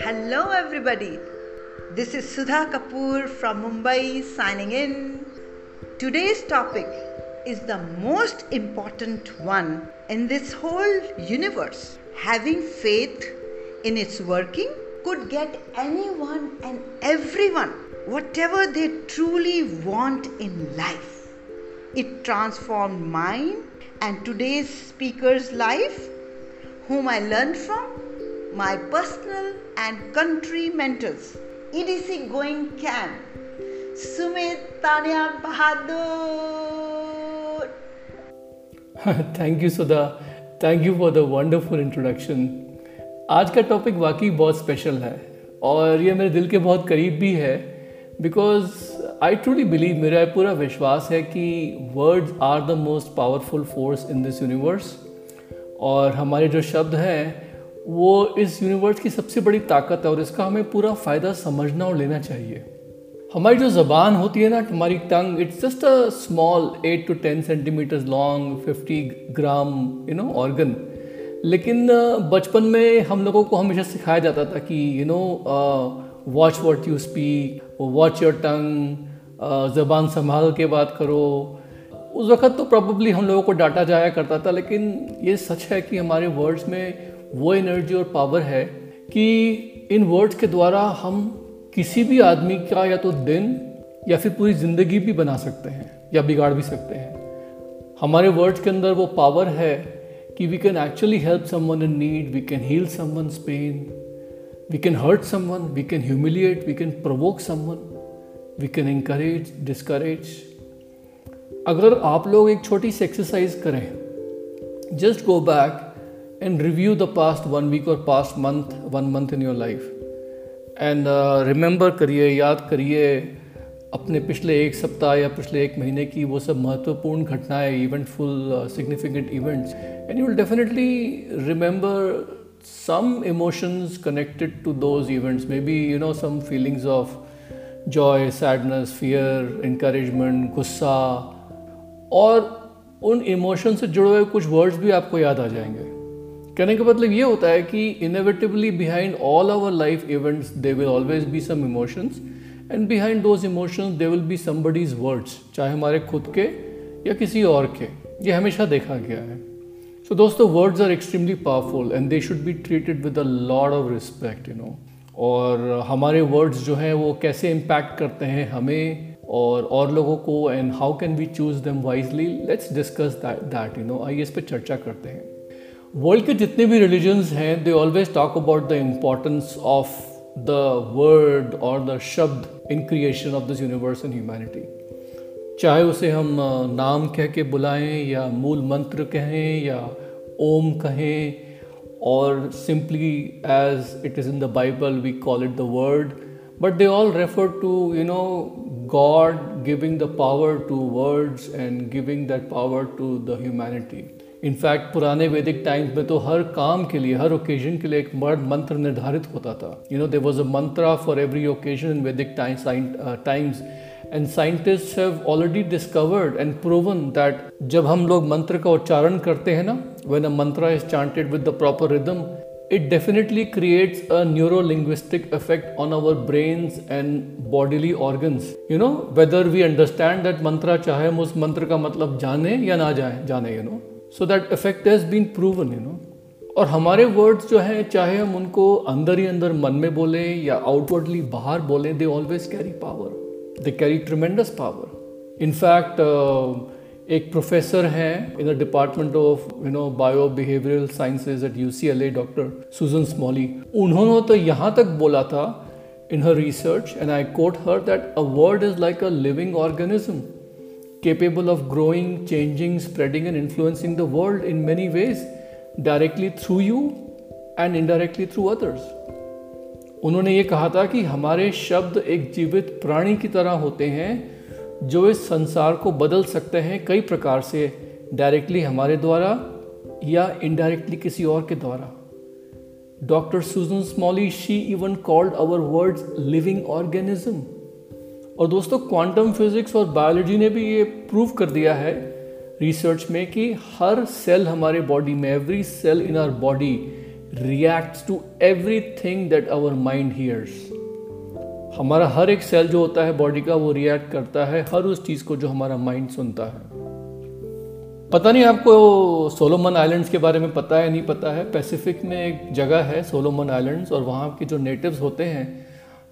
Hello, everybody. This is Sudha Kapoor from Mumbai signing in. Today's topic is the most important one in this whole universe. Having faith in its working could get anyone and everyone whatever they truly want in life. It transformed mine and today's speaker's life, whom I learned from my personal and country mentors. EDC going can. Sumit Tanya Bahadur. Thank you Sudha thank you for the wonderful introduction आज का topic वाकई बहुत special है और ये मेरे दिल के बहुत करीब भी है बिकॉज़ आई ट्रूली बिलीव मेरा पूरा विश्वास है कि words are the most powerful force in this universe और हमारे जो शब्द हैं, वो इस यूनिवर्स की सबसे बड़ी ताकत है और इसका हमें पूरा फ़ायदा समझना और लेना चाहिए। हमारी जो ज़बान होती है ना, हमारी tongue it's just a small eight to ten centimetres long fifty gram you know organ लेकिन बचपन में हम लोगों को हमेशा सिखाया जाता था कि you know watch what you speak watch your tongue ज़बान संभाल के बात करो। उस वक्त तो प्रॉब्ली हम लोगों को डाटा जाया करता था, लेकिन ये सच है कि हमारे वर्ड्स में वो एनर्जी और पावर है कि इन वर्ड्स के द्वारा हम किसी भी आदमी का या तो दिन या फिर पूरी ज़िंदगी भी बना सकते हैं या बिगाड़ भी सकते हैं। हमारे वर्ड्स के अंदर वो पावर है कि we can actually help someone in need we can heal someone pain we can hurt someone we can humiliate we can provoke someone we can encourage discourage अगर आप लोग एक छोटी सी एक्सरसाइज करें just go back and review the past one week or past month, one month in your life. And remember करिए, याद करिए, अपने पिछले एक सप्ताह या पिछले एक महीने की वो सब महत्वपूर्ण घटनाएँ eventful significant events and you will definitely remember some emotions connected to those events. Maybe, you know, some feelings of joy sadness fear, encouragement, गुस्सा, और उन इमोशन से जुड़े हुए कुछ वर्ड्स भी आपको याद आ जाएँगे। कहने का मतलब ये होता है कि inevitably behind all our life events they will always be some emotions and behind those emotions they will be somebody's words चाहे हमारे खुद के या किसी और के। ये हमेशा देखा गया है। सो दोस्तों words are extremely powerful and they should be treated with a lot of respect you know और हमारे वर्ड्स जो हैं वो कैसे इम्पैक्ट करते हैं हमें और और लोगों को and how can we choose them wisely let's discuss that you know आइए इस पर चर्चा करते हैं। वर्ल्ड के जितने भी रिलीजन्स हैं they always talk about the importance of the word और द शब्द in creation of this universe and humanity चाहे उसे हम नाम कह के बुलाएँ या मूल मंत्र कहें या ओम कहें और simply as it is in the Bible we call it the word but they all refer to you know God giving the power to words and giving that power to the humanity in fact पुराने वैदिक times में तो हर काम के लिए हर occasion के लिए एक मर्द मंत्र निर्धारित होता था you know there was a mantra for every occasion in Vedic times and scientist have already discovered and proven that जब हम लोग मंत्र का उच्चारण करते हैं ना when a mantra is chanted with the proper rhythm it definitely creates a neuro-linguistic effect on our brains and bodily organs. You know, whether we understand that mantra चाहे हम उस मंत्र का मतलब जाने या ना जाए जाने you know. So that effect has been proven you know और हमारे वर्ड्स जो हैं चाहे हम उनको अंदर ही अंदर मन में बोलें या आउटवर्डली बाहर बोलें they always carry power they carry tremendous power in fact एक प्रोफेसर हैं in the department of you know bio behavioural sciences at U C L A doctor Susan Smalley उन्होंने तो यहाँ तक बोला था in her research and I quote her that a word is like a living organism capable of growing, changing, spreading, and influencing the world in many ways, directly through you and indirectly through others. उन्होंने ये कहा था कि हमारे शब्द एक जीवित प्राणी की तरह होते हैं जो इस संसार को बदल सकते हैं कई प्रकार से डायरेक्टली हमारे द्वारा या इनडायरेक्टली किसी और के द्वारा। Doctor Susan Smalley she even called our words living organism और दोस्तों क्वांटम फिजिक्स और बायोलॉजी ने भी ये प्रूव कर दिया है रिसर्च में कि हर सेल हमारे बॉडी में every cell in our body reacts to everything that our mind hears हमारा हर एक सेल जो होता है बॉडी का वो रिएक्ट करता है, हर उस चीज़ को जो हमारा माइंड सुनता है। पता नहीं आपको सोलोमन आइलैंड्स के बारे में पता है, नहीं पता है। पैसिफिक में एक जगह है सोलोमन आइलैंड्स और वहाँ के जो नेटिव्स होते हैं,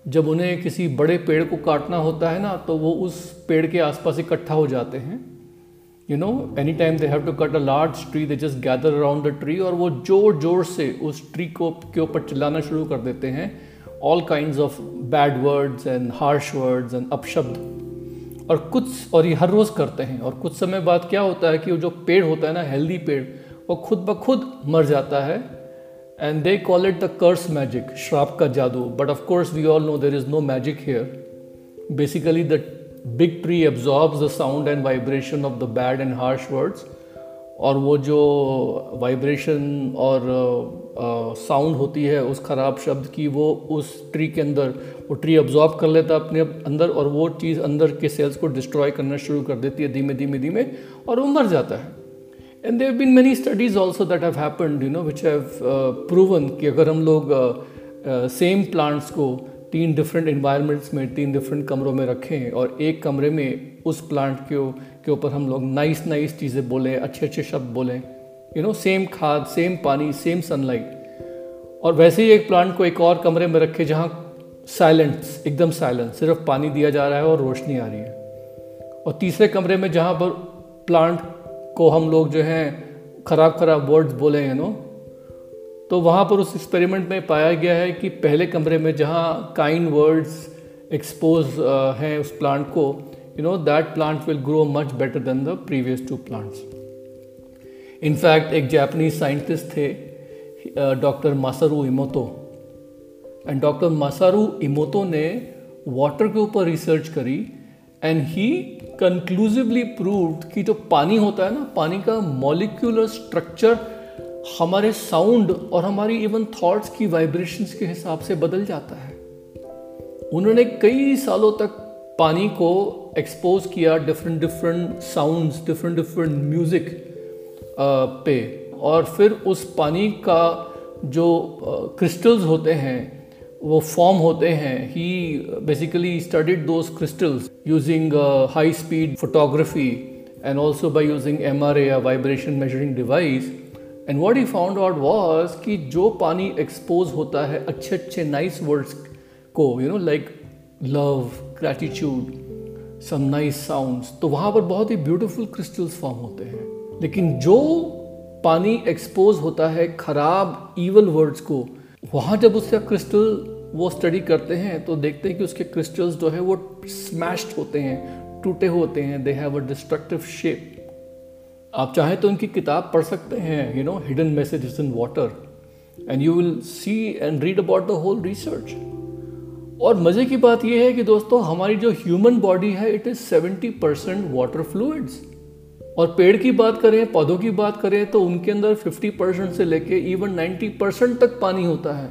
जब उन्हें किसी बड़े पेड़ को काटना होता है ना तो वो उस पेड़ के आसपास इकट्ठा हो जाते हैं। You know any time they have to cut a large tree they just gather around the tree और वो ज़ोर ज़ोर से उस ट्री को, के ऊपर चिल्लाना शुरू कर देते हैं। All kind of bad words and harsh words and अपशब्द और कुछ, और ये हर रोज़ करते हैं। और कुछ समय बाद क्या होता है कि जो पेड़ होता है ना हेल्दी पेड़, वो खुद ब खुद मर जाता है। And they call it the curse magic श्राप का जादू। But of course we all know there is no magic here basically the big tree absorbs the sound and vibration of the bad and harsh words और वो जो vibration और sound होती है उस ख़राब शब्द की वो उस ट्री के अंदर वो ट्री अब्जॉर्ब कर लेता है अपने अंदर और वो चीज़ अंदर के सेल्स को डिस्ट्रॉय करना शुरू कर देती है धीमे धीमे धीमे और वो मर जाता है। And there've been many studies also that have happened you know which have proven कि अगर हम लोग सेम uh, प्लांट्स को तीन डिफरेंट इन्वायरमेंट्स में तीन डिफरेंट कमरों में रखें और एक कमरे में उस प्लांट के के ऊपर हम लोग नाइस नाइस चीज़ें बोलें, अच्छे अच्छे शब्द बोलें। यू नो सेम खाद सेम पानी सेम सनलाइट और वैसे ही एक प्लांट को एक और कमरे में रखे जहाँ साइलेंस एकदम साइलेंस सिर्फ़ पानी दिया जा रहा है और रोशनी आ रही है। और तीसरे कमरे में जहाँ पर प्लांट को हम लोग जो हैं, ख़राब ख़राब वर्ड्स बोले यू नो तो वहाँ पर उस एक्सपेरिमेंट में पाया गया है कि पहले कमरे में जहाँ काइंड वर्ड्स एक्सपोज हैं उस प्लांट को you know that plant will grow much better than the previous two plants in fact एक जापानीज साइंटिस्ट थे doctor Masaru Emoto and doctor Masaru Emoto ने वाटर के ऊपर रिसर्च करी एंड ही कंक्लूसिवली प्रूव्ड कि जो पानी होता है ना, पानी का मॉलिक्यूलर स्ट्रक्चर हमारे साउंड और हमारी इवन थॉट्स की वाइब्रेशंस के हिसाब से बदल जाता है। उन्होंने कई सालों तक पानी को एक्सपोज किया different different sounds different different music पे। और फिर उस पानी का जो क्रिस्टल्स uh, होते हैं वो फॉर्म होते हैं। He basically studied those crystals using high speed photography and also by using M R A vibration measuring device and what he found out was कि जो पानी एक्सपोज होता है अच्छे अच्छे नाइस वर्ड्स को you know like love gratitude some nice sounds तो वहाँ पर बहुत ही ब्यूटिफुल क्रिस्टल्स फॉर्म होते हैं। लेकिन जो पानी एक्सपोज होता है खराब ईवल वर्ड्स को, वहाँ जब उसका क्रिस्टल वो स्टडी करते हैं तो देखते हैं कि उसके क्रिस्टल्स जो है वो स्मैश्ड होते हैं, टूटे होते हैं they have a destructive shape आप चाहें तो उनकी किताब पढ़ सकते हैं you know hidden messages in water and you will see and read about the whole research और मज़े की बात यह है कि दोस्तों, हमारी जो ह्यूमन बॉडी है it is seventy percent water fluids और पेड़ की बात करें, पौधों की बात करें तो उनके अंदर फिफ्टी परसेंट से लेके इवन नाइन्टी परसेंट तक पानी होता है।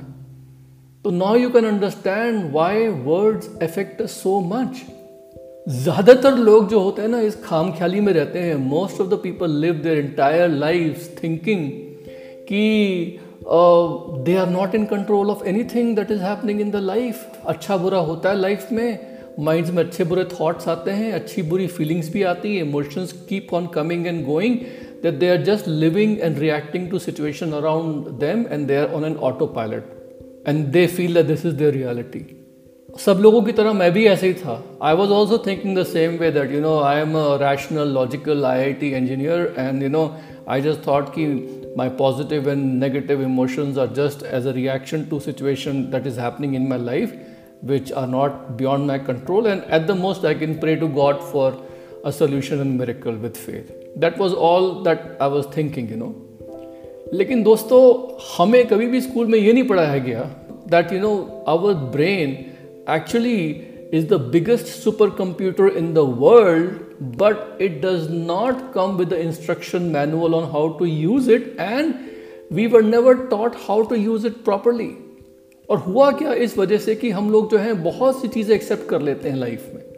तो now you can understand why words affect so much ज़्यादातर लोग जो होते हैं ना, इस खाम ख्याली में रहते हैं। Most of the people live their entire life thinking कि they are not in control of anything that is happening in the life अच्छा बुरा होता है लाइफ में माइंड्स में अच्छे बुरे थॉट्स आते हैं, अच्छी बुरी फीलिंग्स भी आती है emotions keep on coming and going that they are just living and reacting to situation around them and they are on an auto pilot and they feel that this is their reality सब लोगों की तरह मैं भी ऐसे ही था। I was also thinking the same way that you know I am a rational logical I I T engineer and you know I just thought कि my positive and negative emotions are just as a reaction to situation that is happening in my life which are not beyond my control and at the most i can pray to god for a solution and miracle with faith that was all that i was thinking you know लेकिन दोस्तों हमें कभी भी school में ये नहीं पढ़ाया गया that you know our brain actually is the biggest supercomputer in the world, but it does not come with the instruction manual on how to use it, and we were never taught how to use it properly. और हुआ क्या इस वजह से कि हम लोग जो हैं बहुत सी चीज़ें एक्सेप्ट कर लेते हैं लाइफ में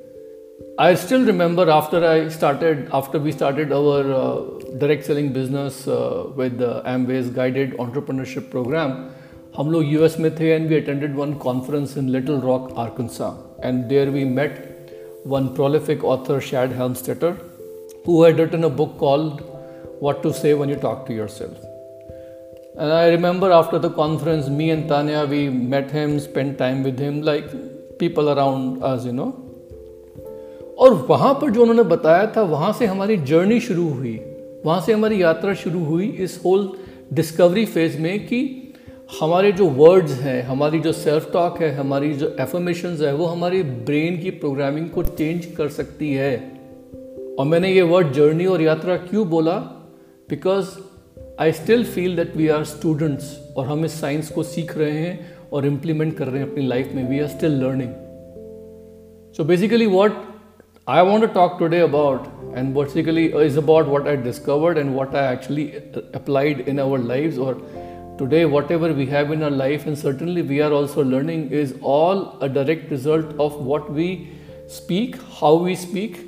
I still remember after I started, after we started our uh, direct selling business uh, with the Amway's guided entrepreneurship program, हम लोग यूएस में थे and we attended one conference in Little Rock Arkansas and there we met one prolific author, Shad Helmstetter, who had written a book called What to Say When You Talk to Yourself. And I remember after the conference, me and Tanya, we met him, spent time with him, like people around us, you know. और वहाँ पर जो उन्होंने बताया था वहाँ से हमारी जर्नी शुरू हुई वहाँ से हमारी यात्रा शुरू हुई इस होल डिस्कवरी फ़ेज़ में कि हमारे जो वर्ड्स हैं, हमारी जो सेल्फ टॉक है, हमारी जो एफर्मेशन है, वो हमारी ब्रेन की प्रोग्रामिंग को चेंज कर सकती है। और मैंने ये वर्ड जर्नी और यात्रा क्यों बोला? Because I still feel that we are students और हम इस साइंस को सीख रहे हैं और इम्प्लीमेंट कर रहे हैं अपनी लाइफ में। We are still learning so basically what I want to talk today about and basically is about what I discovered and what I actually applied in our lives or today whatever we have in our life and certainly we are also learning is all a direct result of what we speak how we speak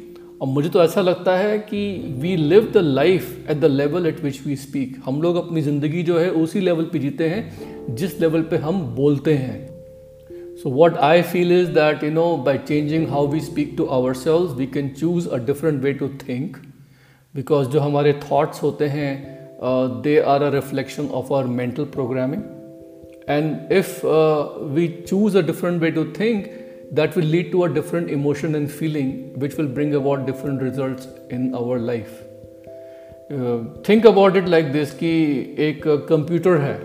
और मुझे तो ऐसा लगता है कि we live the life at the level at which we speak हम लोग अपनी ज़िंदगी जो है उसी लेवल पे जीते हैं जिस लेवल पे हम बोलते हैं So, what I feel is that, you know, by changing how we speak to ourselves, we can choose a different way to think. Because जो हमारे thoughts होते हैं, uh, they are a reflection of our mental programming. And if uh, we choose a different way to think, that will lead to a different emotion and feeling, which will bring about different results in our life. Uh, think about it like this कि एक computer है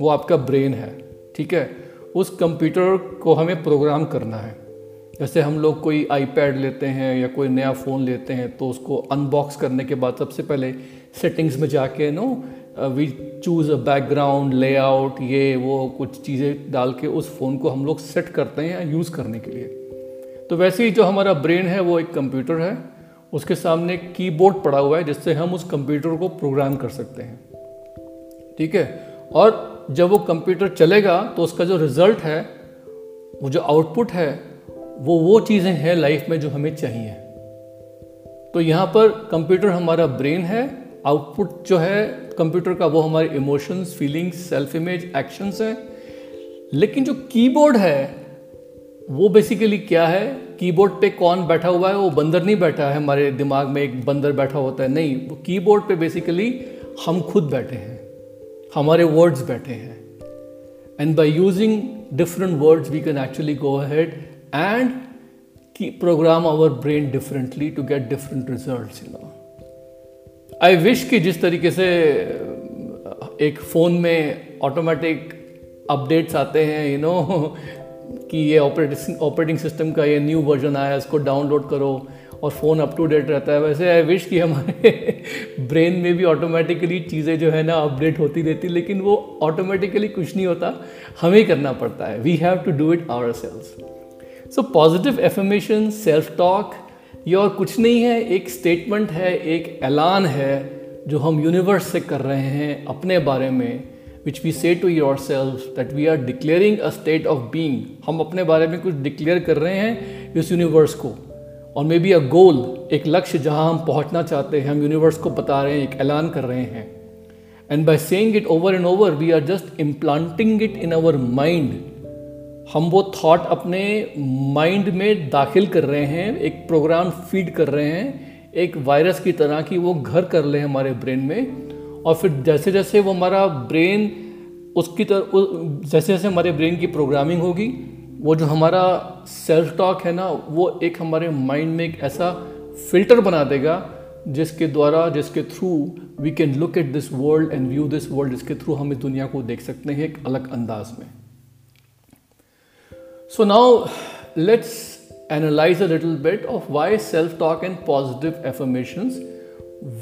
वो आपका brain है ठीक है उस computer को हमें प्रोग्राम करना है जैसे हम लोग कोई आईपैड लेते हैं या कोई नया फ़ोन लेते हैं तो उसको अनबॉक्स करने के बाद सबसे पहले सेटिंग्स में जाके no we choose a background layout ये, वो, कुछ चीज़ें डाल के उस फ़ोन को हम लोग सेट करते हैं यूज़ करने के लिए। तो वैसे ही जो हमारा ब्रेन है, वो एक कंप्यूटर है। उसके सामने कीबोर्ड पड़ा हुआ है, जिससे हम उस कंप्यूटर को प्रोग्राम कर सकते हैं। ठीक है? और जब वो कंप्यूटर चलेगा तो उसका जो रिज़ल्ट है, वो जो आउटपुट है वो वो चीज़ें हैं लाइफ में जो हमें चाहिए। तो यहाँ पर कंप्यूटर हमारा ब्रेन है आउटपुट जो है कंप्यूटर का वो हमारे emotions feelings self image actions हैं। लेकिन जो कीबोर्ड है, वो बेसिकली क्या है? कीबोर्ड पे कौन बैठा हुआ है? वो बंदर नहीं बैठा है। हमारे दिमाग में एक बंदर बैठा होता है। नहीं, वो कीबोर्ड पे बेसिकली हम खुद बैठे हैं। हमारे वर्ड्स बैठे हैं। And by using different words we can actually go ahead and key program our brain differently to get different result you know I wish कि जिस तरीके से एक फ़ोन में ऑटोमेटिक अपडेट्स आते हैं यू you नो know, कि ये ऑपरेटिंग ऑपरेटिंग सिस्टम का ये न्यू वर्जन आया इसको डाउनलोड करो और फ़ोन अप टू डेट रहता है। वैसे आई विश कि हमारे ब्रेन में भी ऑटोमेटिकली चीज़ें जो है ना अपडेट होती रहती लेकिन वो ऑटोमेटिकली कुछ नहीं होता हमें करना पड़ता है। We have to do it ourselves so positive affirmation self talk ये और कुछ नहीं है, एक स्टेटमेंट है, एक ऐलान है, जो हम यूनिवर्स से कर रहे हैं अपने बारे में which we say to yourself that we are declaring a state of being हम अपने बारे में कुछ डिक्लेयर कर रहे हैं इस यूनिवर्स को। और मे बी अ गोल एक लक्ष्य जहाँ हम पहुँचना चाहते हैं, हम यूनिवर्स को बता रहे हैं, एक ऐलान कर रहे हैं। And by saying it over and over we are just implanting it in our mind हम वो थॉट अपने माइंड में दाखिल कर रहे हैं, एक प्रोग्राम फ़ीड कर रहे हैं, एक वायरस की तरह की वो घर कर ले हमारे ब्रेन में, और फिर जैसे जैसे वो हमारा ब्रेन उसकी तरह जैसे जैसे हमारे ब्रेन की प्रोग्रामिंग होगी, वो जो हमारा सेल्फ टॉक है ना, वो एक हमारे माइंड में एक ऐसा फ़िल्टर बना देगा, जिसके द्वारा, जिसके through we can look at this world and view this world जिसके थ्रू हम इस दुनिया को देख सकते हैं एक अलग अंदाज में। Now let's analyse a little bit of why self talk and positive affirmation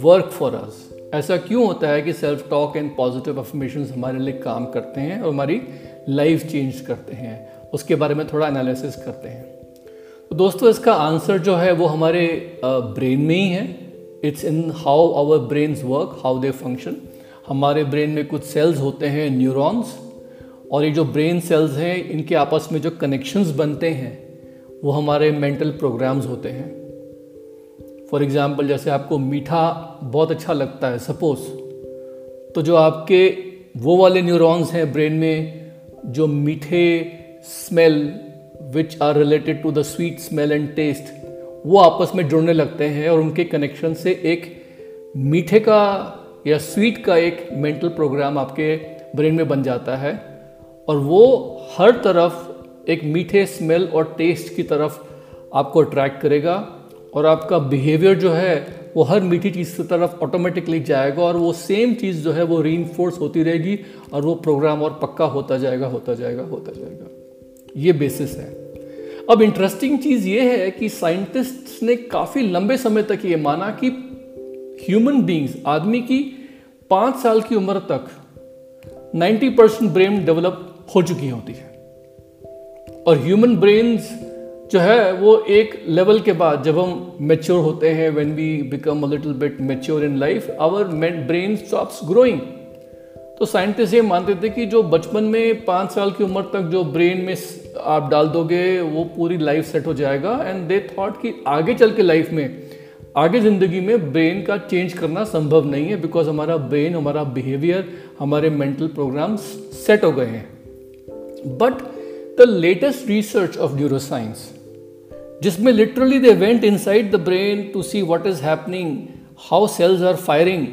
work for us ऐसा क्यों होता है कि self talk and positive affirmation हमारे लिए काम करते हैं और हमारी लाइफ चेंज करते हैं? उसके बारे में थोड़ा एनालिसिस करते हैं। तो दोस्तों, इसका आंसर जो है वो हमारे ब्रेन में ही है। It's in how our brains work how they function हमारे ब्रेन में कुछ सेल्स होते हैं न्यूरॉन्स और ये जो ब्रेन सेल्स हैं, इनके आपस में जो कनेक्शंस बनते हैं, वो हमारे मेंटल प्रोग्राम्स होते हैं। फॉर एग्ज़ाम्पल जैसे आपको मीठा बहुत अच्छा लगता है सपोज़ तो जो आपके वो वाले न्यूरॉन्स हैं ब्रेन में, जो मीठे smell which are related to the sweet smell and taste वो आपस में जुड़ने लगते हैं और उनके कनेक्शन से एक मीठे का या स्वीट का एक मेंटल प्रोग्राम आपके ब्रेन में बन जाता है। और वो हर तरफ़ एक मीठे स्मेल और टेस्ट की तरफ़ आपको अट्रैक्ट करेगा और आपका बिहेवियर जो है, वो हर मीठी चीज़ की तरफ़ ऑटोमेटिकली जाएगा और वो सेम चीज़ जो है, वो री होती रहेगी और वो प्रोग्राम और पक्का होता जाएगा होता जाएगा होता जाएगा। ये बेसिस है। अब इंटरेस्टिंग चीज़ ये है कि साइंटिस्ट ने काफ़ी लंबे समय तक ये माना कि ह्यूमन बींग्स आदमी की पाँच साल की उम्र तक 90 परसेंट ब्रेन डेवलप हो चुकी होती है। और ह्यूमन ब्रेन्स जो है, वो एक लेवल के बाद जब हम मेच्योर होते हैं when we become a little bit mature in life our brain stops growing तो साइंटिस्ट ये मानते थे कि जो बचपन में पाँच साल की उम्र तक जो ब्रेन में आप डाल दोगे, वो पूरी लाइफ सेट हो जाएगा। एंड दे थॉट कि आगे चल के लाइफ में, आगे ज़िंदगी में ब्रेन का चेंज करना संभव नहीं है बिकॉज़ हमारा ब्रेन हमारा बिहेवियर हमारे मेंटल प्रोग्राम्स सेट हो गए हैं। But the latest research of neuroscience जिसमें literally they went inside the brain to see what is happening how cells are firing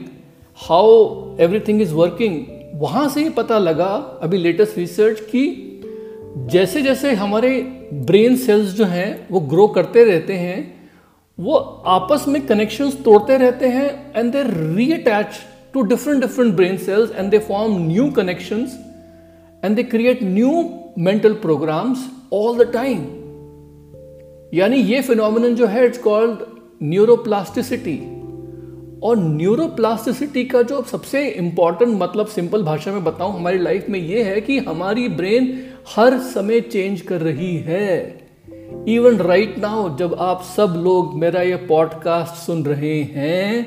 how everything is working वहाँ से ही पता लगा, अभी लेटेस्ट रिसर्च की जैसे जैसे हमारे ब्रेन सेल्स जो हैं, वो ग्रो करते रहते हैं, वो आपस में कनेक्शंस तोड़ते रहते हैं and they reattach to different different brain cells and they form new connections and they create new mental programs all the time यानी ये फिनोमिन जो है इट्स कॉल्ड न्यूरोप्लास्टिसिटी और न्यूरोप्लास्टिसिटी का जो सबसे इंपॉर्टेंट मतलब सिंपल भाषा में बताऊँ, हमारी लाइफ में ये है कि हमारी ब्रेन हर समय चेंज कर रही है. इवन राइट नाउ जब आप सब लोग मेरा ये पॉडकास्ट सुन रहे हैं,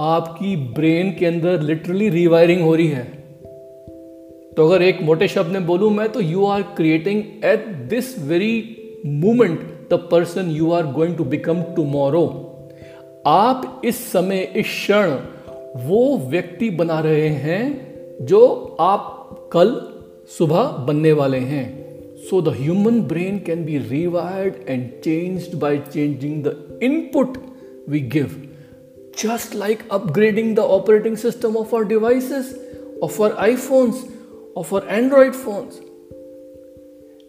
आपकी ब्रेन के अंदर लिटरली रिवायरिंग हो रही है. तो अगर एक मोटे शब्द में बोलूँ मैं तो you are creating at this very moment the person you are going to become tomorrow आप इस समय इस क्षण वो व्यक्ति बना रहे हैं जो आप कल सुबह बनने वाले हैं। So the human brain can be rewired and changed by changing the input we give just like upgrading the operating system of our devices, of our iPhones, of for Android phones.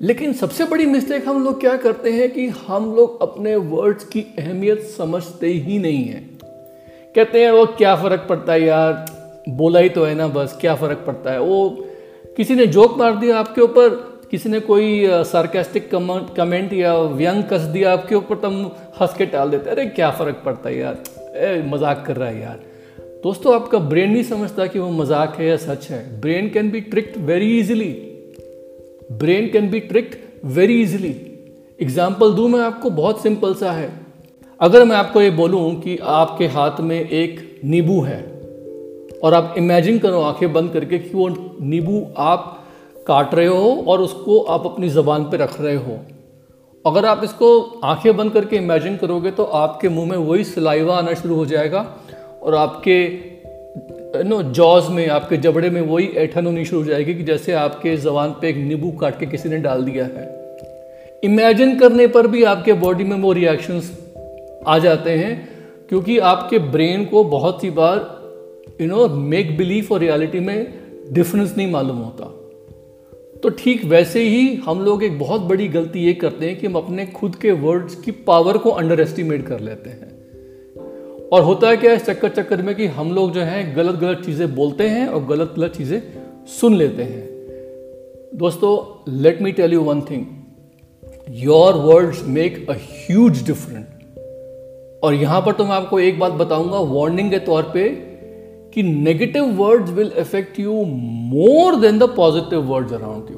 लेकिन सबसे बड़ी mistake हम लोग क्या करते हैं कि हम लोग अपने वर्ड्स की अहमियत समझते ही नहीं है। कहते हैं वो क्या फ़र्क पड़ता है यार? बोला ही तो है ना बस, क्या फ़र्क पड़ता है? वो किसी ने जोक मार दिया आपके ऊपर, किसी ने कोई सार्केस्टिक कमेंट या व्यंग कस दिया आपके ऊपर तुम हंस के टाल देते अरे, क्या फ़र्क पड़ता है यार? मज़ाक कर रहा है यार। दोस्तों, आपका ब्रेन नहीं समझता कि वो मज़ाक है या सच है। Brain can be tricked very easily brain can be tricked very easily example दूँ मैं आपको, बहुत सिंपल सा है। अगर मैं आपको ये बोलूँ कि आपके हाथ में एक नींबू है और आप इमेजिन करो आँखें बंद करके कि वो नींबू आप काट रहे हो और उसको आप अपनी ज़बान पे रख रहे हो। अगर आप इसको आँखें बंद करके इमेजिन करोगे तो आपके मुँह में वही सलाइवा आना शुरू हो जाएगा और आपके, नो जॉज में, आपके जबड़े में वही ऐठन होनी शुरू हो जाएगी कि जैसे आपके जबान पे एक नींबू काट के किसी ने डाल दिया है। इमेजिन करने पर भी आपके बॉडी में वो रिएक्शंस आ जाते हैं, क्योंकि आपके ब्रेन को बहुत सी बार यू नो मेक बिलीफ और रियलिटी में डिफरेंस नहीं मालूम होता। तो ठीक वैसे ही हम लोग एक बहुत बड़ी गलती ये करते हैं कि हम अपने खुद के वर्ड्स की पावर को अंडर एस्टिमेट कर लेते हैं। और होता है क्या इस चक्कर चक्कर में कि हम लोग जो है, गलत गलत चीज़ें बोलते हैं और गलत गलत चीज़ें सुन लेते हैं। दोस्तों let me tell you one thing your words make a huge different और यहाँ पर तो मैं आपको एक बात बताऊँगा वार्निंग के तौर पे कि negative words will affect you more than the positive words around you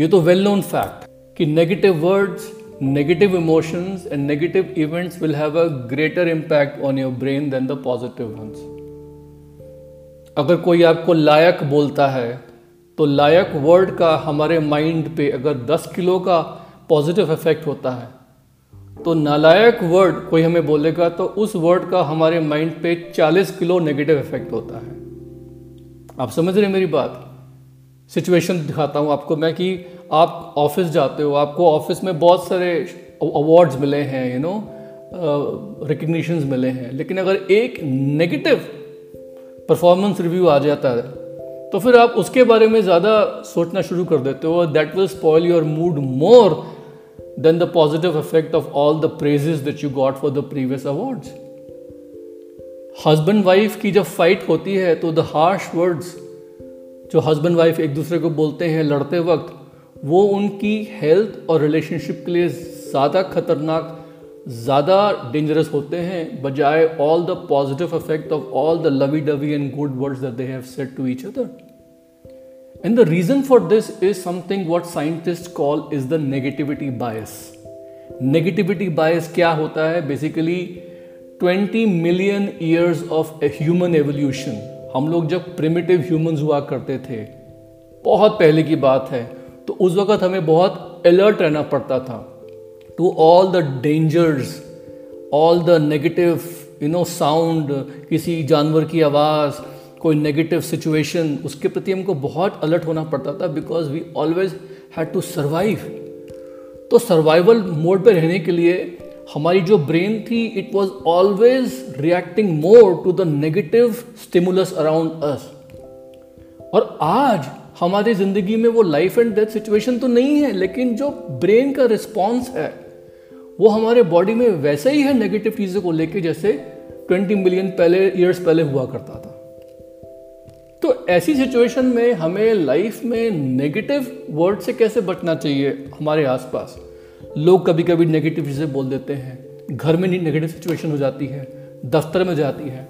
ये तो वेल नोन फैक्ट कि negative words negative emotions and negative events will have a greater impact on your brain than the positive ones. अगर कोई आपको लायक बोलता है तो लायक word का हमारे माइंड पे अगर 10 किलो का पॉजिटिव इफ़ेक्ट होता है तो नालायक वर्ड कोई हमें बोलेगा तो उस वर्ड का हमारे माइंड पे 40 किलो नेगेटिव इफ़ेक्ट होता है आप समझ रहे मेरी बात सिचुएशन दिखाता हूँ आपको मैं कि आप ऑफ़िस जाते हो, आपको ऑफ़िस में बहुत सारे अवार्ड्स मिले हैं यू नो रिकग्निशंस मिले हैं, लेकिन अगर एक नेगेटिव परफॉर्मेंस रिव्यू आ जाता है तो फिर आप उसके बारे में ज़्यादा सोचना शुरू कर देते हो that will spoil your mood more than the positive effect of all the praises that you got for the previous awards husband wife की जब फाइट होती है तो द हार्श वर्ड्स जो हस्बैंड वाइफ एक दूसरे को बोलते हैं लड़ते वक्त, वो उनकी हेल्थ और रिलेशनशिप के लिए ज़्यादा खतरनाक, ज़्यादा डेंजरस होते हैं, बजाय all the positive effect of all the lovey dovey and good words that they have said to each other and the reason for this is something what scientist call is the negativity bias negativity bias क्या होता है? Basically 20 million years of a human evolution हम लोग जब primitive humans हुआ करते थे, बहुत पहले की बात है तो उस वक्त हमें बहुत अलर्ट रहना पड़ता था to all the dangers all the negative you know sound किसी जानवर की आवाज़, कोई नेगेटिव सिचुएशन उसके प्रति हमको बहुत अलर्ट होना पड़ता था because we always had to survive तो सर्वाइवल मोड पर रहने के लिए हमारी जो ब्रेन थी it was always reacting more to the negative stimulus around us और आज हमारी ज़िंदगी में वो लाइफ एंड डेथ सिचुएशन तो नहीं है, लेकिन जो ब्रेन का रिस्पॉन्स है, वो हमारे बॉडी में वैसे ही है नेगेटिव चीज़ों को लेके जैसे 20 मिलियन पहले ईयर्स पहले हुआ करता था। तो ऐसी सिचुएशन में हमें लाइफ में नेगेटिव वर्ड से कैसे बचना चाहिए हमारे आसपास? लोग कभी कभी नेगेटिव चीज़ें बोल देते हैं। घर में नेगेटिव सिचुएशन हो जाती है, दफ्तर में जाती है।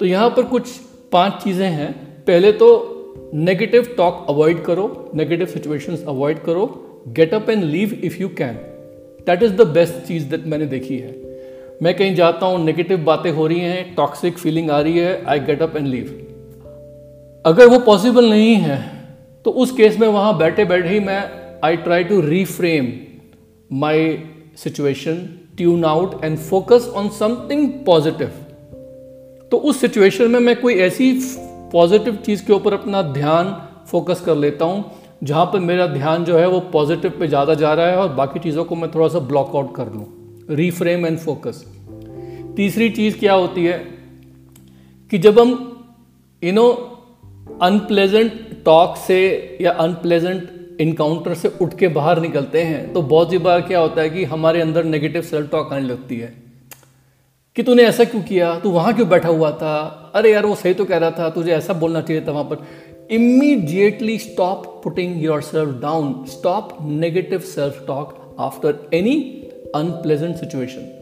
तो यहाँ पर कुछ पाँच चीज़ें हैं। पहले तो नेगेटिव टॉक अवॉइड करो नेगेटिव सिचुएशंस अवॉइड करो। Get up and leave if you can that is the best cheese that मैंने देखी है। मैं कहीं जाता हूँ नेगेटिव बातें हो रही हैं टॉक्सिक फीलिंग आ रही है I get up and leave अगर वो पॉसिबल नहीं है तो उस केस में वहाँ बैठे बैठे ही मैं I try to reframe my situation tune out and focus on something positive तो उस सिचुएशन में मैं कोई ऐसी पॉजिटिव चीज़ के ऊपर अपना ध्यान फोकस कर लेता हूँ, जहाँ पर मेरा ध्यान जो है वो पॉजिटिव पे ज़्यादा जा रहा है और बाकी चीज़ों को मैं थोड़ा सा ब्लॉक आउट कर लूँ रीफ्रेम एंड फोकस तीसरी चीज़ क्या होती है कि जब हम यू नो अनप्लेजेंट टॉक से या अनप्लेजेंट इनकाउंटर से उठ के बाहर निकलते हैं तो बहुत सी बार क्या होता है कि हमारे अंदर नेगेटिव सेल्फ टॉक आने लगती है। कि तूने ऐसा क्यों किया? तू वहाँ क्यों बैठा हुआ था? अरे यार, वो सही तो कह रहा था, तुझे ऐसा बोलना चाहिए था वहाँ पर। Immediately stop putting yourself down stop negative self talk after any unpleasant situation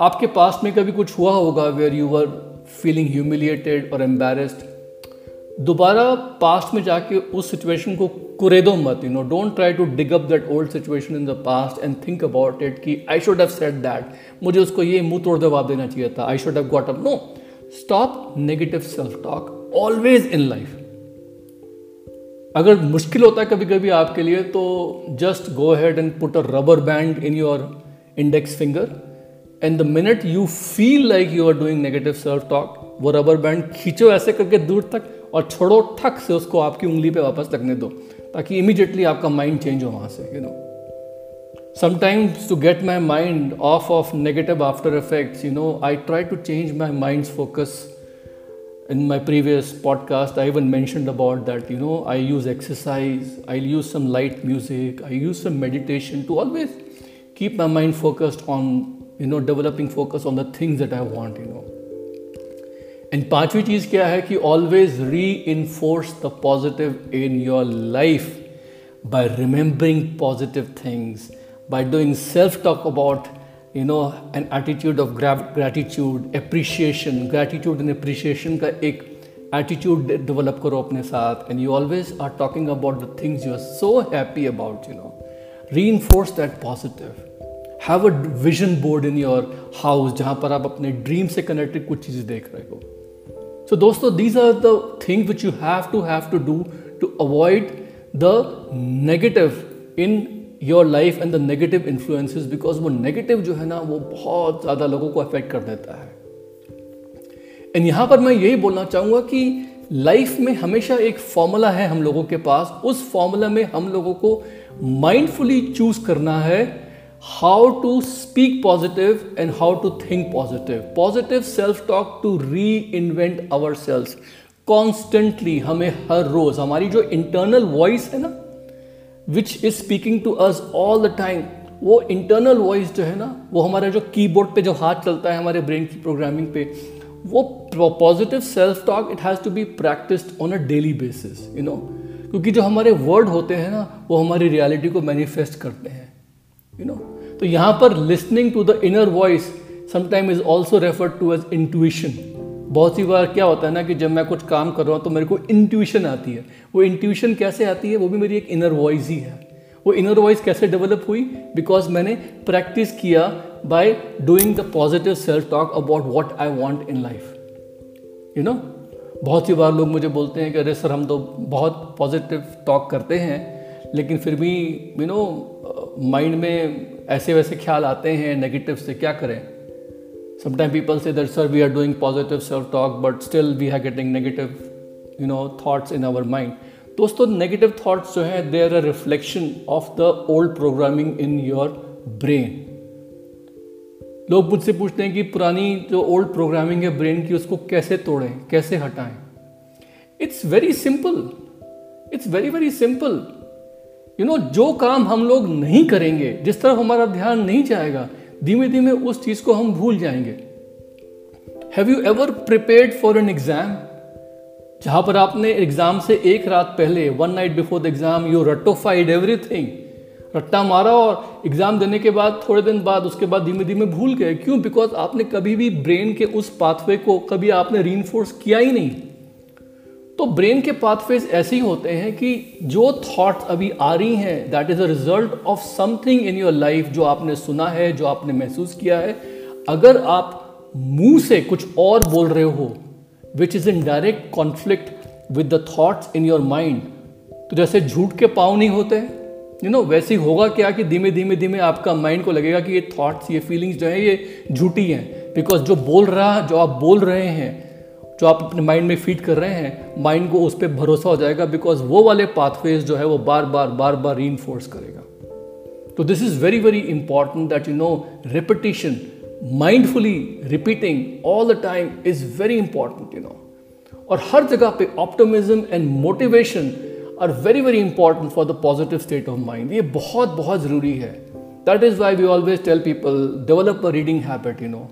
आपके पास में कभी कुछ हुआ होगा where you were feeling humiliated और एम्बेरस्ड दोबारा पास्ट में जाके उस सिचुएशन को कुरेदो मत you know don't try to dig up that old situation in the past and think about it कि I should have said that मुझे उसको ये मुँह तोड़ जवाब देना चाहिए था I should have got up no stop negative self talk always in life अगर मुश्किल होता है कभी कभी आपके लिए तो just go ahead and put a rubber band in your index finger and the minute you feel like you are doing negative self talk वो रबर बैंड खींचो ऐसे करके दूर तक और छोड़ो, ठक से उसको आपकी उंगली पे वापस लगने दो, ताकि इमिजिएटली आपका माइंड चेंज हो वहाँ से you know sometimes to get my mind off off negative after effects you know I try to change my mind focus in my previous podcast I even mention about that you know I use exercise I use some light music I use some meditation to always keep my mind focused on you know developing focus on the things that I want you know and पांचवी चीज़ क्या है कि always reinforce the positive in your life by remembering positive things, by doing self talk about you know an attitude of gratitude appreciation gratitude and appreciation का एक attitude develop करो अपने साथ. And you always are talking about the things you are so happy about you know reinforce that positive have a vision board in your house जहाँ पर आप अपने dream से कनेक्टेड कुछ चीज़ें देख रहे हो. सो दोस्तों these are the thing which you have to have to do to avoid the negative in your life and the negative influences because वो नेगेटिव जो है ना, वो बहुत ज़्यादा लोगों को अफेक्ट कर देता है। एंड यहाँ पर मैं यही बोलना चाहूँगा कि लाइफ में हमेशा एक फॉर्मूला है हम लोगों के पास। उस फॉर्मूला में हम लोगों को माइंडफुली चूज़ करना है how to speak positive and how to think positive positive self talk to reinvent our self constantly हमें हर रोज, हमारी जो इंटरनल वॉइस है ना which is speaking to us all the time वो इंटरनल वॉइस जो है ना, वो हमारा जो कीबोर्ड पे जो हाथ चलता है हमारे ब्रेन की प्रोग्रामिंग पे, वो positive self talk it has to be practised on a daily basis you know क्योंकि जो हमारे वर्ड होते हैं ना, वो हमारी रियलिटी को मैनिफेस्ट करते हैं। यू नो तो यहाँ पर listening to the inner voice sometime is also refer to as intuition बहुत सी बार क्या होता है ना कि जब मैं कुछ काम कर रहा हूँ तो मेरे को इंट्यूशन आती है। वो इंट्यूशन कैसे आती है? वो भी मेरी एक इनर वॉइस ही है। वो इनर वॉइस कैसे डेवलप हुई? बिकॉज़ मैंने प्रैक्टिस किया by doing the positive self talk about what I want in life you know बहुत सी बार लोग मुझे बोलते हैं कि, अरे सर, हम तो बहुत पॉजिटिव टॉक करते हैं, लेकिन फिर भी यू नो माइंड में ऐसे वैसे ख्याल आते हैं नेगेटिव से क्या करें? समटाइम पीपल से that sir we are doing positive self talk but still we are getting negative you know thoughts in our mind दोस्तों नेगेटिव थॉट्स जो हैं they are a reflection of the old programming in your brain लोग मुझसे पूछते हैं कि पुरानी जो ओल्ड प्रोग्रामिंग है ब्रेन की, उसको कैसे तोड़ें, कैसे हटाएँ? It's very simple it's very very simple you know जो काम हम लोग नहीं करेंगे, जिस तरफ़ हमारा ध्यान नहीं जाएगा धीमे धीमे उस चीज़ को हम भूल जाएँगे। Have you ever prepared for an exam जहाँ पर आपने एग्ज़ाम से एक रात पहले one night before the exam you रटोफाइड everything रट्टा मारा और एग्ज़ाम देने के बाद, थोड़े दिन बाद, उसके बाद धीमे धीमे भूल गए। क्यों? बिकॉज़ आपने कभी भी ब्रेन के उस पाथवे को कभी आपने री किया ही नहीं। तो ब्रेन के पाथवेज ऐसे ही होते हैं कि जो थॉट्स अभी आ रही हैं that is a result of something in your life जो आपने सुना है, जो आपने महसूस किया है, अगर आप मुँह से कुछ और बोल रहे हो which is in direct conflict with the thoughts in your mind तो जैसे झूठ के पाँव नहीं होते यू नो वैसे ही होगा क्या कि धीमे धीमे धीमे आपका माइंड को लगेगा कि ये थॉट्स ये फीलिंग्स जो है, ये झूठी हैं बिकॉज़ जो बोल रहा, जो आप बोल रहे हैं जो आप अपने माइंड में फ़ीड कर रहे हैं माइंड को उस पर भरोसा हो जाएगा बिकॉज़ वो वाले पाथवेज जो है वो बार बार बार बार री करेगा। तो this is very very important that you know repetition mindfully repeating all the time is very important you know और हर जगह पे optimism and motivation are very very important for the positive state of mind ये बहुत बहुत ज़रूरी है। That is why we always tell people develop a reading habit you know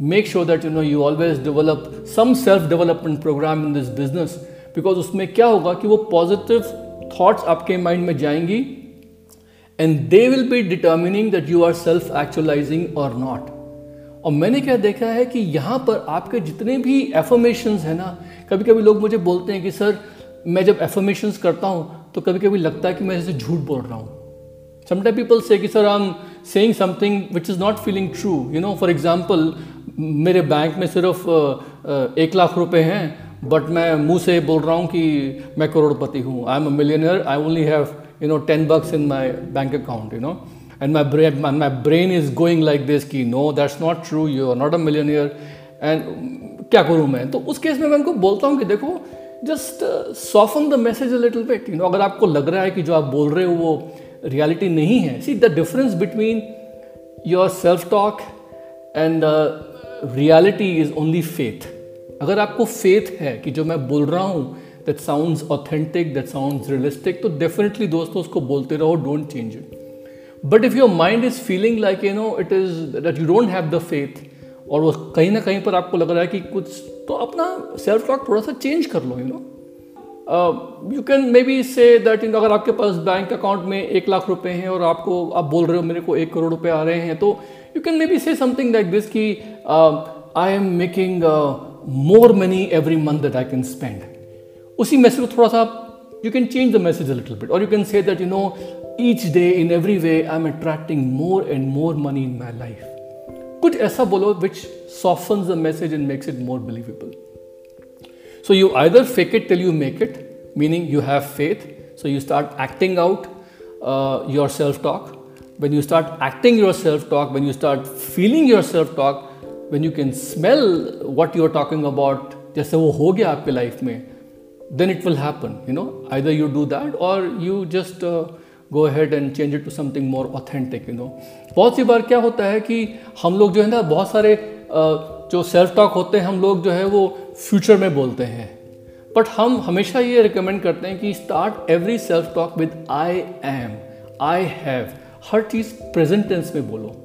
make sure that, you know, you always develop some self development program in this business. Because उसमें क्या होगा कि वो पॉजिटिव थॉट्स आपके mind में जाएँगी and they will be determining that you are self actualising और not और मैंने क्या देखा है कि यहाँ पर आपके जितने भी एफर्मेशन है ना कभी कभी लोग मुझे बोलते हैं कि, सर, मैं जब एफर्मेशन करता हूँ तो कभी कभी लगता है कि मैं जैसे झूठ बोल रहा हूँ. समटाइम पीपल से कि, sir I am saying something which is not feeling true you know for example मेरे बैंक में सिर्फ़ एक लाख रुपए हैं बट मैं मुँह से बोल रहा हूँ कि मैं करोड़पति हूँ। I am a millionaire I only have you know ten bucks in my bank account you know and my brain my brain is going like this की no that's not true you are not a millionaire and क्या करूँ मैं? तो उस case में मैं उनको बोलता हूँ कि देखो just soften the message little bit you know अगर आपको लग रहा है कि जो आप बोल रहे हो वो रियलिटी नहीं है see the difference between your self talk and reality is only faith अगर आपको फेथ है कि जो मैं बोल रहा हूँ that sound authentic that sound realistic तो डेफिनेटली दोस्तों उसको बोलते रहो don't change it but if your mind is feeling like you know it is that you don't have the faith और वो कहीं ना कहीं पर आपको लग रहा है कि कुछ तो अपना सेल्फ टॉक थोड़ा सा चेंज कर लो you know you can maybe say that in अगर आपके पास बैंक अकाउंट में एक लाख रुपए हैं और आपको, आप बोल रहे हो मेरे को एक करोड़ रुपए आ रहे हैं तो you can maybe say something like this ki uh, I am making uh, more money every month that I can spend. उसी मैसेज को थोड़ा सा you can change the message a little bit or you can say that you know each day in every way I'm attracting more and more money in my life. कुछ ऐसा बोलो which softens the message and makes it more believable. So you either fake it till you make it, meaning you have faith. So you start acting out uh, your self talk, when you start acting your self talk, when you start feeling your self talk, when you can smell what you're talking about, जैसे वो हो गया आपके life में then it will happen you know either you do that or you just uh, go ahead and change it to something more authentic you know बहुत सी बार क्या होता है कि हम लोग जो है ना बहुत सारे uh, जो सेल्फ टॉक होते हैं हम लोग जो है वो फ्यूचर में बोलते हैं बट हम हमेशा ये रिकमेंड करते हैं कि start every self talk with I am I have हर चीज़ प्रेजेंट टेंस में बोलो।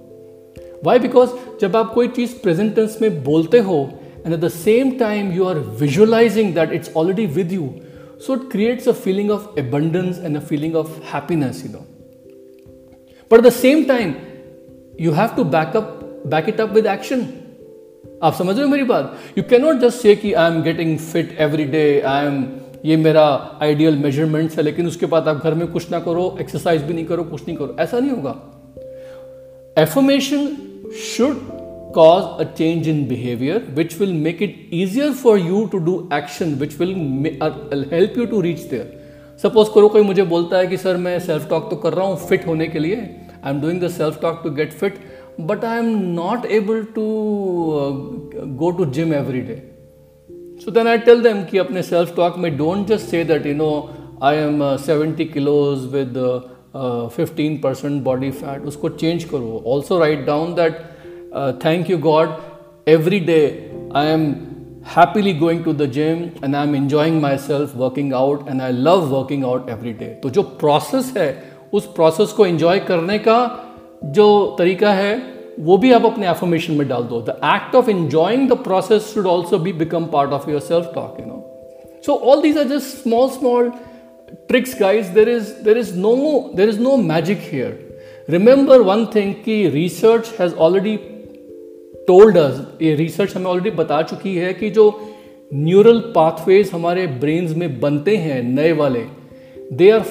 वाई बिकॉज़ जब आप कोई चीज़ प्रेजेंट टेंस में बोलते हो and at the same time you are visualising that it's already with you so it creates a feeling of abundance and a feeling of happiness you know but the same time you have to back up back it up with action आप समझ रहे हो मेरी बात? You can not just say कि I am getting fit every day I am ये मेरा ideal measurements है, लेकिन उसके बाद आप घर में कुछ ना करो एक्सरसाइज भी नहीं करो, कुछ नहीं करो। ऐसा नहीं होगा। Affirmation should cause a change in behaviour which will make it easier for you to do action which will help you to reach there suppose करो, कोई मुझे बोलता है कि, सर, मैं सेल्फ टॉक तो कर रहा हूँ फिट होने के लिए। I am doing the self talk to get fit but I am not able to go to gym every day So then I tell them कि अपने self talk में say that you know I am uh, 70 kilos with uh, uh, 15% body fat उसको change करो write down that uh, thank you God every day I am happily going to the gym and I'm enjoying myself working out and I love working out every day तो जो process है उस process को enjoy करने का जो तरीका है वो भी आप अपने एफर्मेशन में डाल दो। The act of enjoying the process should also be become part of your self talk you know so all these are just small small tricks guys there is there is no there is no magic here remember one thing कि research has already told us ये research हमें already बता चुकी है कि जो neural pathways हमारे brains में बनते हैं, नए वाले they are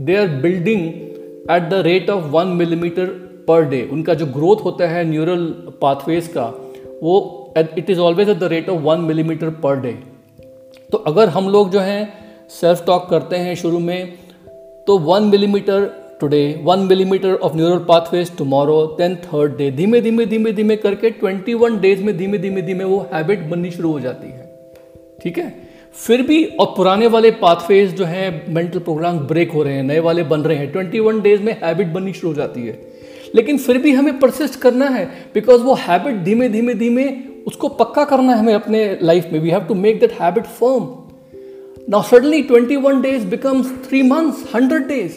they are building at the rate of one millimetre per day उनका जो ग्रोथ होता है न्यूरल पाथवेज का, वो it is always at the rate of one millimetre per day तो अगर हम लोग जो हैं सेल्फ टॉक करते हैं शुरू में तो one millimetre today one millimetre of neural pathways tomorrow then third day धीमे धीमे धीमे धीमे करके ट्वेंटी वन डेज़ में धीमे धीमे धीमे वो हैबिट बननी शुरू हो जाती है। ठीक है? फिर भी और पुराने वाले पाथवेज जो हैं मेंटल प्रोग्राम ब्रेक हो रहे हैं, नए वाले बन रहे हैं ट्वेंटी वन डेज़ में हैबिट बननी शुरू हो जाती है। लेकिन फिर भी हमें परसिस्ट करना है बिकॉज़ वो हैबिट धीमे धीमे धीमे उसको पक्का करना है हमें अपने लाइफ में। We have to make that habit firm now suddenly twenty one days becomes three months hundred days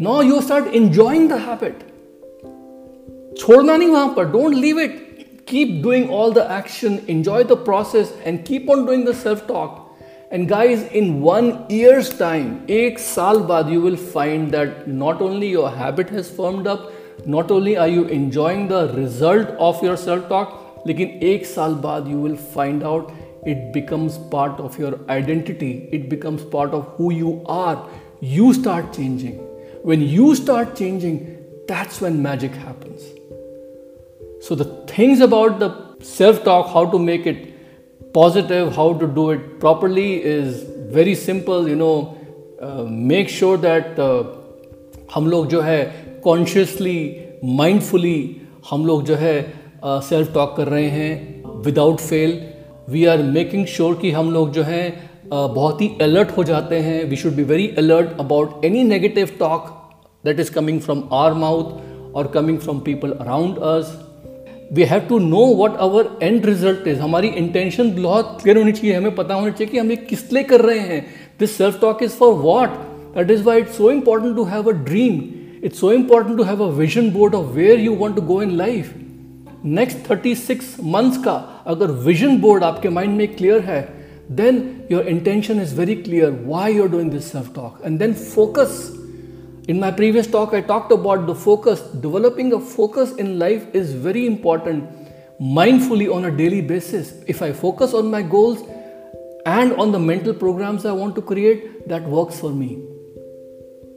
now you start enjoying the habit छोड़ना नहीं वहाँ पर। Don't leave it keep doing all the action enjoy the process and keep on doing the self talk and guys in one year's time एक साल बाद you will find that not only your habit has firmed up not only are you enjoying the result of your self talk, lekin ek saal baad, you will find out it becomes part of your identity, it becomes part of who you are. You start changing. When you start changing, that's when magic happens. So, the things about the self talk, how to make it positive, how to do it properly is very simple. You know, uh, make sure that uh, हम लोग जो है consciously mindfully हम लोग जो है self uh, talk कर रहे हैं without fail we are making sure कि हम लोग जो है uh, बहुत ही अलर्ट हो जाते हैं. We should be very alert about any negative talk that is coming from our mouth और coming from people around us we have to know what our end result is हमारी intention बहुत clear होनी चाहिए. हमें पता होना चाहिए कि हम ये किस लिए कर रहे हैं. This self talk is for what that is why it's so important to have a dream It's so important to have a vision board of where you want to go in life next thirty six months का अगर vision board आपके mind में clear है then your intention is very clear why you are doing this self talk and then focus In my previous talk, I talked about the focus. Developing a focus in life is very important mindfully on a daily basis. If I focus on my goals and on the mental programs I want to create, that works for me.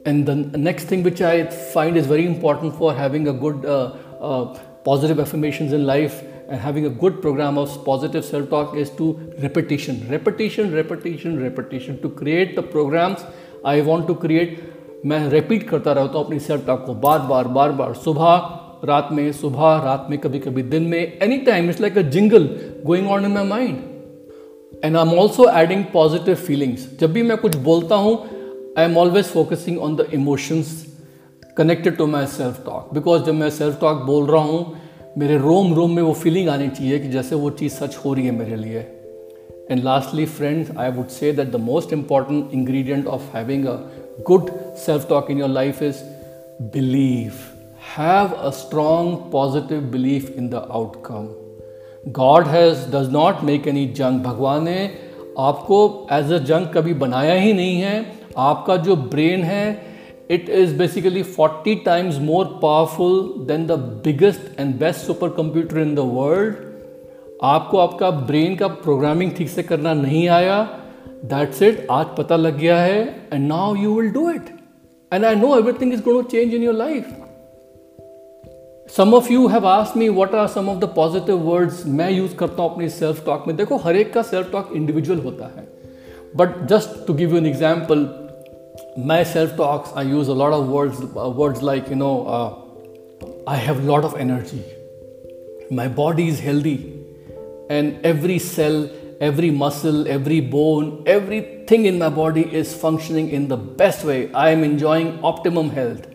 And the next thing which I find is very important for having a good uh, uh, positive affirmations in life and having a good program of positive self talk is to repetition, repetition, repetition, repetition to create the programs I want to create मैं repeat करता रहता हूँ अपनी self talk को बार बार बार बार सुबह रात में सुबह रात में कभी कभी दिन में any time it's like a jingle going on in my mind and I am also adding positive feelings जब भी मैं कुछ बोलता हूँ I am always focusing on the emotions connected to my self talk because जब मैं self talk बोल रहा हूँ, मेरे रोम रोम में वो फीलिंग आनी चाहिए कि जैसे वो चीज़ सच हो रही है मेरे लिए। And lastly friends I would say that the most important ingredient of having a good self talk in your life is believe have a strong positive belief in the outcome god has does not make any junk भगवान ने आपको as a जंग कभी बनाया ही नहीं है आपका जो ब्रेन है, it is basically 40 times more powerful than the biggest and best supercomputer in the world. आपको आपका ब्रेन का प्रोग्रामिंग ठीक से करना नहीं आया। दैट्स इट आज पता लग गया है and now you will do it and I know everything is going change in your life some of you have ask me what are some of the positive words मैं use करता हूँ अपनी self talk में। देखो, हर एक का self talk individual होता है। But just to give you an example my self talks i use a lot of words uh, words like you know uh, i have a lot of energy. My body is healthy. And every cell every muscle every bone everything in my body is functioning in the best way. I am enjoying optimum health.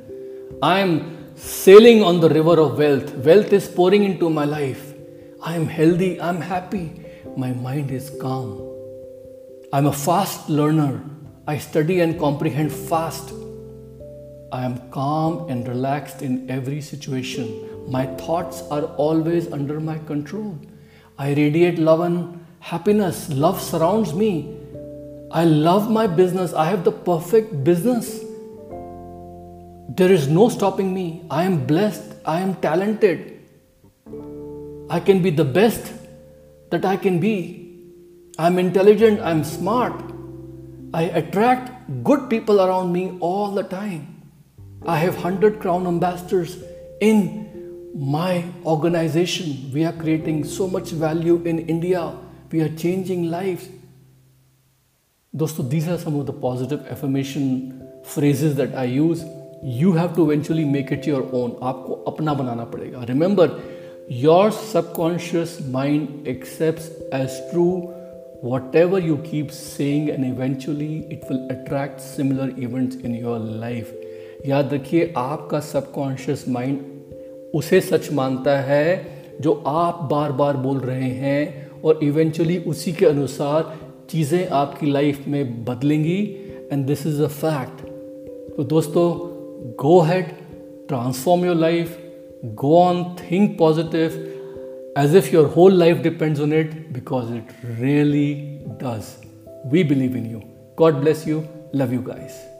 I am sailing on the river of wealth. Wealth is pouring into my life. I am healthy. I'm happy. My mind is calm. I'm a fast learner I study and comprehend fast. I am calm and relaxed in every situation. My thoughts are always under my control. I radiate love and happiness. Love surrounds me. I love my business. I have the perfect business. There is no stopping me. I am blessed. I am talented. I can be the best that I can be. I'm intelligent. I'm smart. I attract good people around me all the time. I have 100 Crown ambassadors in my organization. We are creating so much value in India. We are changing lives. Dosto, these are some of the positive affirmation phrases that I use. You have to eventually make it your own. आपको अपना बनाना पड़ेगा. Remember, your subconscious mind accepts as true whatever you keep saying, and eventually it will attract similar events in your life. याद रखिए, आपका subconscious mind उसे सच मानता है जो आप बार बार बोल रहे हैं, और इवेंचुअली उसी के अनुसार चीज़ें आपकी लाइफ में बदलेंगी। And this is a fact तो दोस्तों go ahead transform your life go on think positive as if your whole life depends on it because it really does. We believe in you. God bless you. Love you guys.